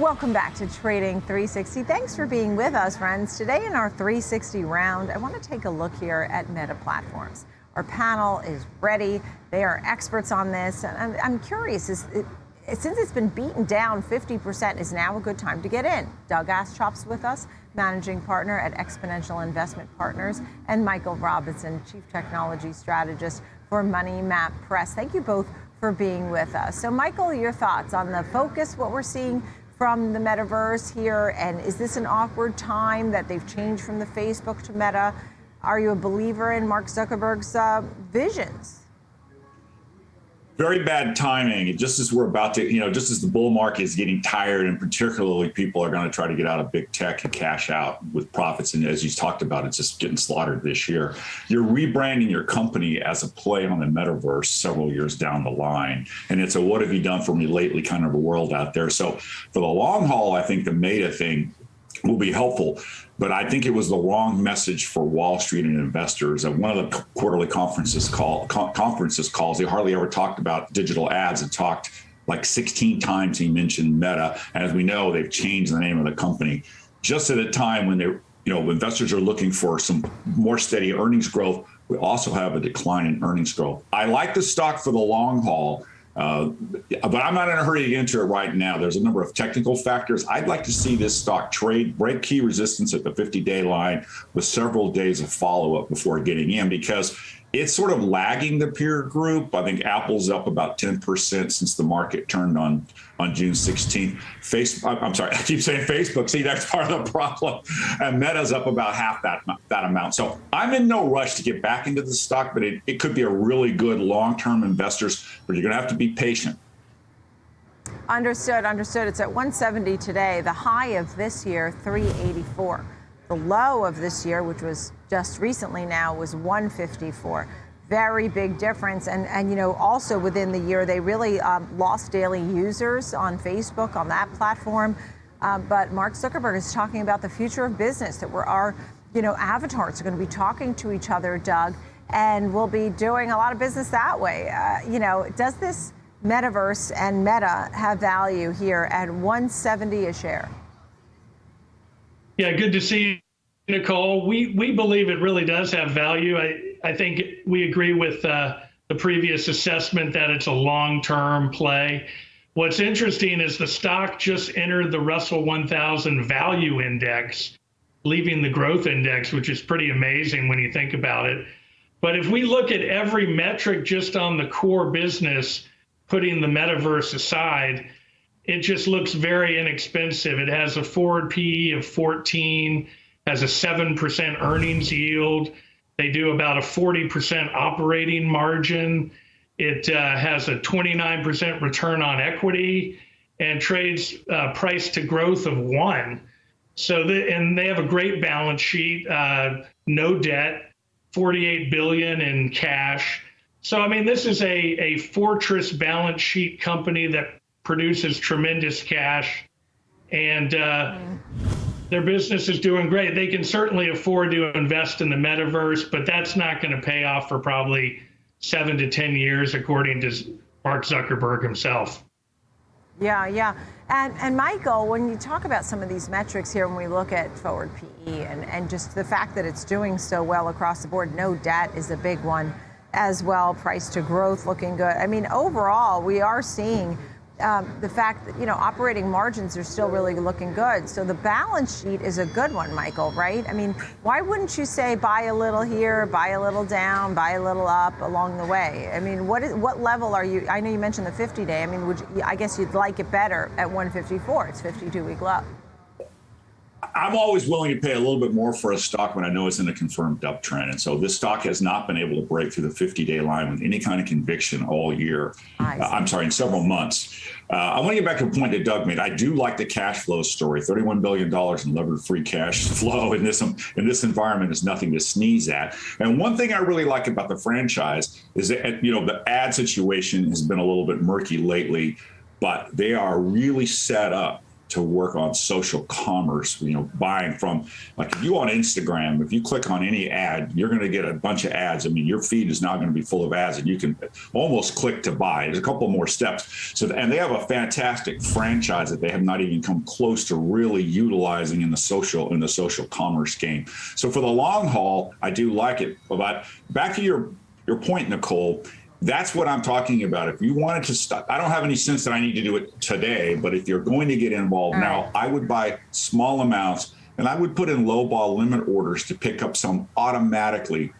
Welcome back to Trading 360. Thanks for being with us, friends. Today in our 360 round, I want to take a look here at Meta Platforms. Our panel is ready. They are experts on this. And I'm, I'm curious, is it, since it's been beaten down 50%, is now a good time to get in? Doug Aschoff's with us, managing partner at Exponential Investment Partners, and Michael Robinson, chief technology strategist for Money Map Press. Thank you both for being with us. So, Michael, your thoughts on the focus, what we're seeing from the metaverse here? And is this an awkward time that they've changed from the Facebook to Meta? Are you a believer in Mark Zuckerberg's uh, visions? Very bad timing. Just as we're about to, you know, just as the bull market is getting tired, and particularly people are going to try to get out of big tech and cash out with profits. And as you talked about, it's just getting slaughtered this year. You're rebranding your company as a play on the metaverse several years down the line. And it's a what have you done for me lately kind of a world out there. So for the long haul, I think the Meta thing will be helpful. But I think it was the wrong message for Wall Street and investors. At one of the quarterly conferences call conferences calls, he hardly ever talked about digital ads and talked like 16 times he mentioned Meta. And as we know, they've changed the name of the company just at a time when they you know investors are looking for some more steady earnings growth. We also have a decline in earnings growth. I like the stock for the long haul uh, but I'm not in a hurry to get into it right now. There's a number of technical factors. I'd like to see this stock trade, break key resistance at the 50 day line with several days of follow up before getting in because it's sort of lagging the peer group. I think Apple's up about 10% since the market turned on on June 16th. Facebook, I'm sorry, I keep saying Facebook. See, that's part of the problem. And Meta's up about half that, that amount. So I'm in no rush to get back into the stock, but it, it could be a really good long term investors, but you're going to have to be patient. Understood, understood. It's at 170 today. The high of this year, 384. The low of this year, which was just recently now, was 154. Very big difference. And, and you know, also within the year, they really um, lost daily users on Facebook, on that platform. Uh, but Mark Zuckerberg is talking about the future of business, that we're our, you know, avatars are going to be talking to each other, Doug, and we'll be doing a lot of business that way. Uh, you know, does this metaverse and meta have value here at 170 a share? Yeah, good to see you, Nicole. We we believe it really does have value. I I think we agree with uh, the previous assessment that it's a long-term play. What's interesting is the stock just entered the Russell 1000 Value Index, leaving the Growth Index, which is pretty amazing when you think about it. But if we look at every metric just on the core business, putting the metaverse aside, it just looks very inexpensive. It has a forward PE of 14, has a 7% earnings yield. They do about a 40% operating margin. It uh, has a 29% return on equity and trades uh, price to growth of one. So, the, and they have a great balance sheet, uh, no debt, 48 billion in cash. So, I mean, this is a, a fortress balance sheet company that produces tremendous cash, and uh, their business is doing great. They can certainly afford to invest in the metaverse, but that's not going to pay off for probably seven to 10 years, according to Mark Zuckerberg himself. Yeah, yeah. And, and Michael, when you talk about some of these metrics here, when we look at forward PE and, and just the fact that it's doing so well across the board, no debt is a big one as well, price to growth looking good. I mean, overall, we are seeing um, the fact that you know operating margins are still really looking good. So the balance sheet is a good one, Michael. Right? I mean, why wouldn't you say buy a little here, buy a little down, buy a little up along the way? I mean, what is what level are you? I know you mentioned the 50 day. I mean, would you, I guess you'd like it better at 154? It's 52 week low. I'm always willing to pay a little bit more for a stock when I know it's in a confirmed uptrend. And so this stock has not been able to break through the 50 day line with any kind of conviction all year. Uh, I'm sorry, in several months. Uh, I want to get back to a point that Doug made. I do like the cash flow story. $31 billion in levered free cash flow in this, in this environment is nothing to sneeze at. And one thing I really like about the franchise is that, you know, the ad situation has been a little bit murky lately, but they are really set up to work on social commerce, you know, buying from like if you on Instagram, if you click on any ad, you're going to get a bunch of ads. I mean, your feed is now going to be full of ads and you can almost click to buy. There's a couple more steps. So, and they have a fantastic franchise that they have not even come close to really utilizing in the social, in the social commerce game. So for the long haul, I do like it. But back to your, your point, Nicole, that's what I'm talking about. If you wanted to stop, I don't have any sense that I need to do it today, but if you're going to get involved All now, right. I would buy small amounts and I would put in low ball limit orders to pick up some automatically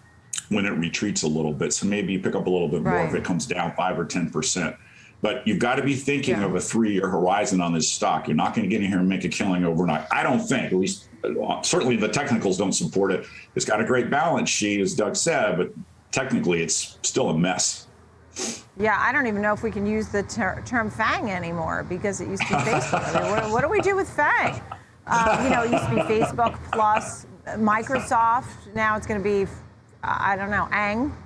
when it retreats a little bit. So maybe you pick up a little bit more if it comes down five or 10%. But you've got to be thinking Yeah. of a three year horizon on this stock. You're not going to get in here and make a killing overnight. I don't think, at least uh, certainly the technicals don't support it. It's got a great balance sheet, as Doug said, but technically it's still a mess. Yeah, I don't even know if we can use the ter- term FANG anymore because it used to be Facebook. I mean, what, what do we do with FANG? Um, you know, it used to be Facebook plus Microsoft. Now it's going to be, I don't know, ANG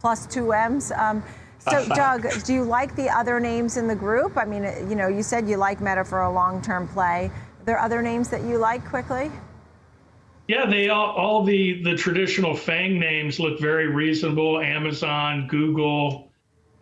plus two M's. Um, so, Doug, do you like the other names in the group? I mean, you know, you said you like Meta for a long-term play. Are there other names that you like quickly? Yeah, they all, all the the traditional Fang names look very reasonable. Amazon, Google,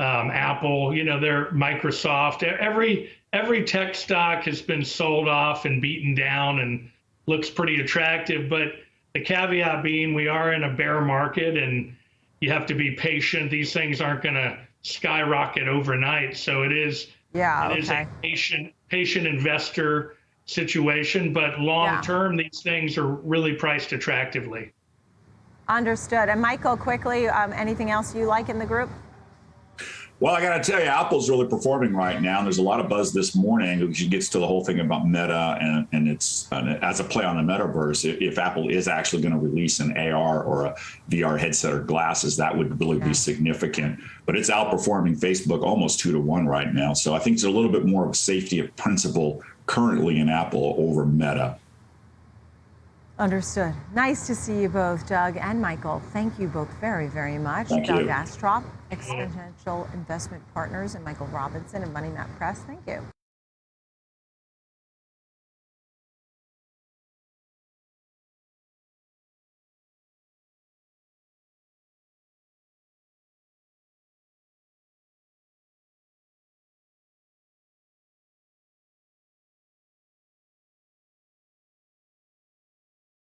um, Apple. You know, they're Microsoft. Every every tech stock has been sold off and beaten down and looks pretty attractive. But the caveat being, we are in a bear market and you have to be patient. These things aren't going to skyrocket overnight. So it is Yeah, it is okay. a patient patient investor situation, but long Yeah. term, these things are really priced attractively. Understood. And Michael, quickly, um, anything else you like in the group? Well, I got to tell you, Apple's really performing right now. There's a lot of buzz this morning, which gets to the whole thing about Meta and, and it's and as a play on the metaverse. If, if Apple is actually going to release an AR or a VR headset or glasses, that would really Yeah. be significant. But it's outperforming Facebook almost two to one right now. So I think there's a little bit more of a safety of principle currently in Apple over Meta. Understood. Nice to see you both, Doug and Michael. Thank you both very, very much. Thank Doug you. Astrop, Exponential Investment Partners, and Michael Robinson and Money Map Press. Thank you.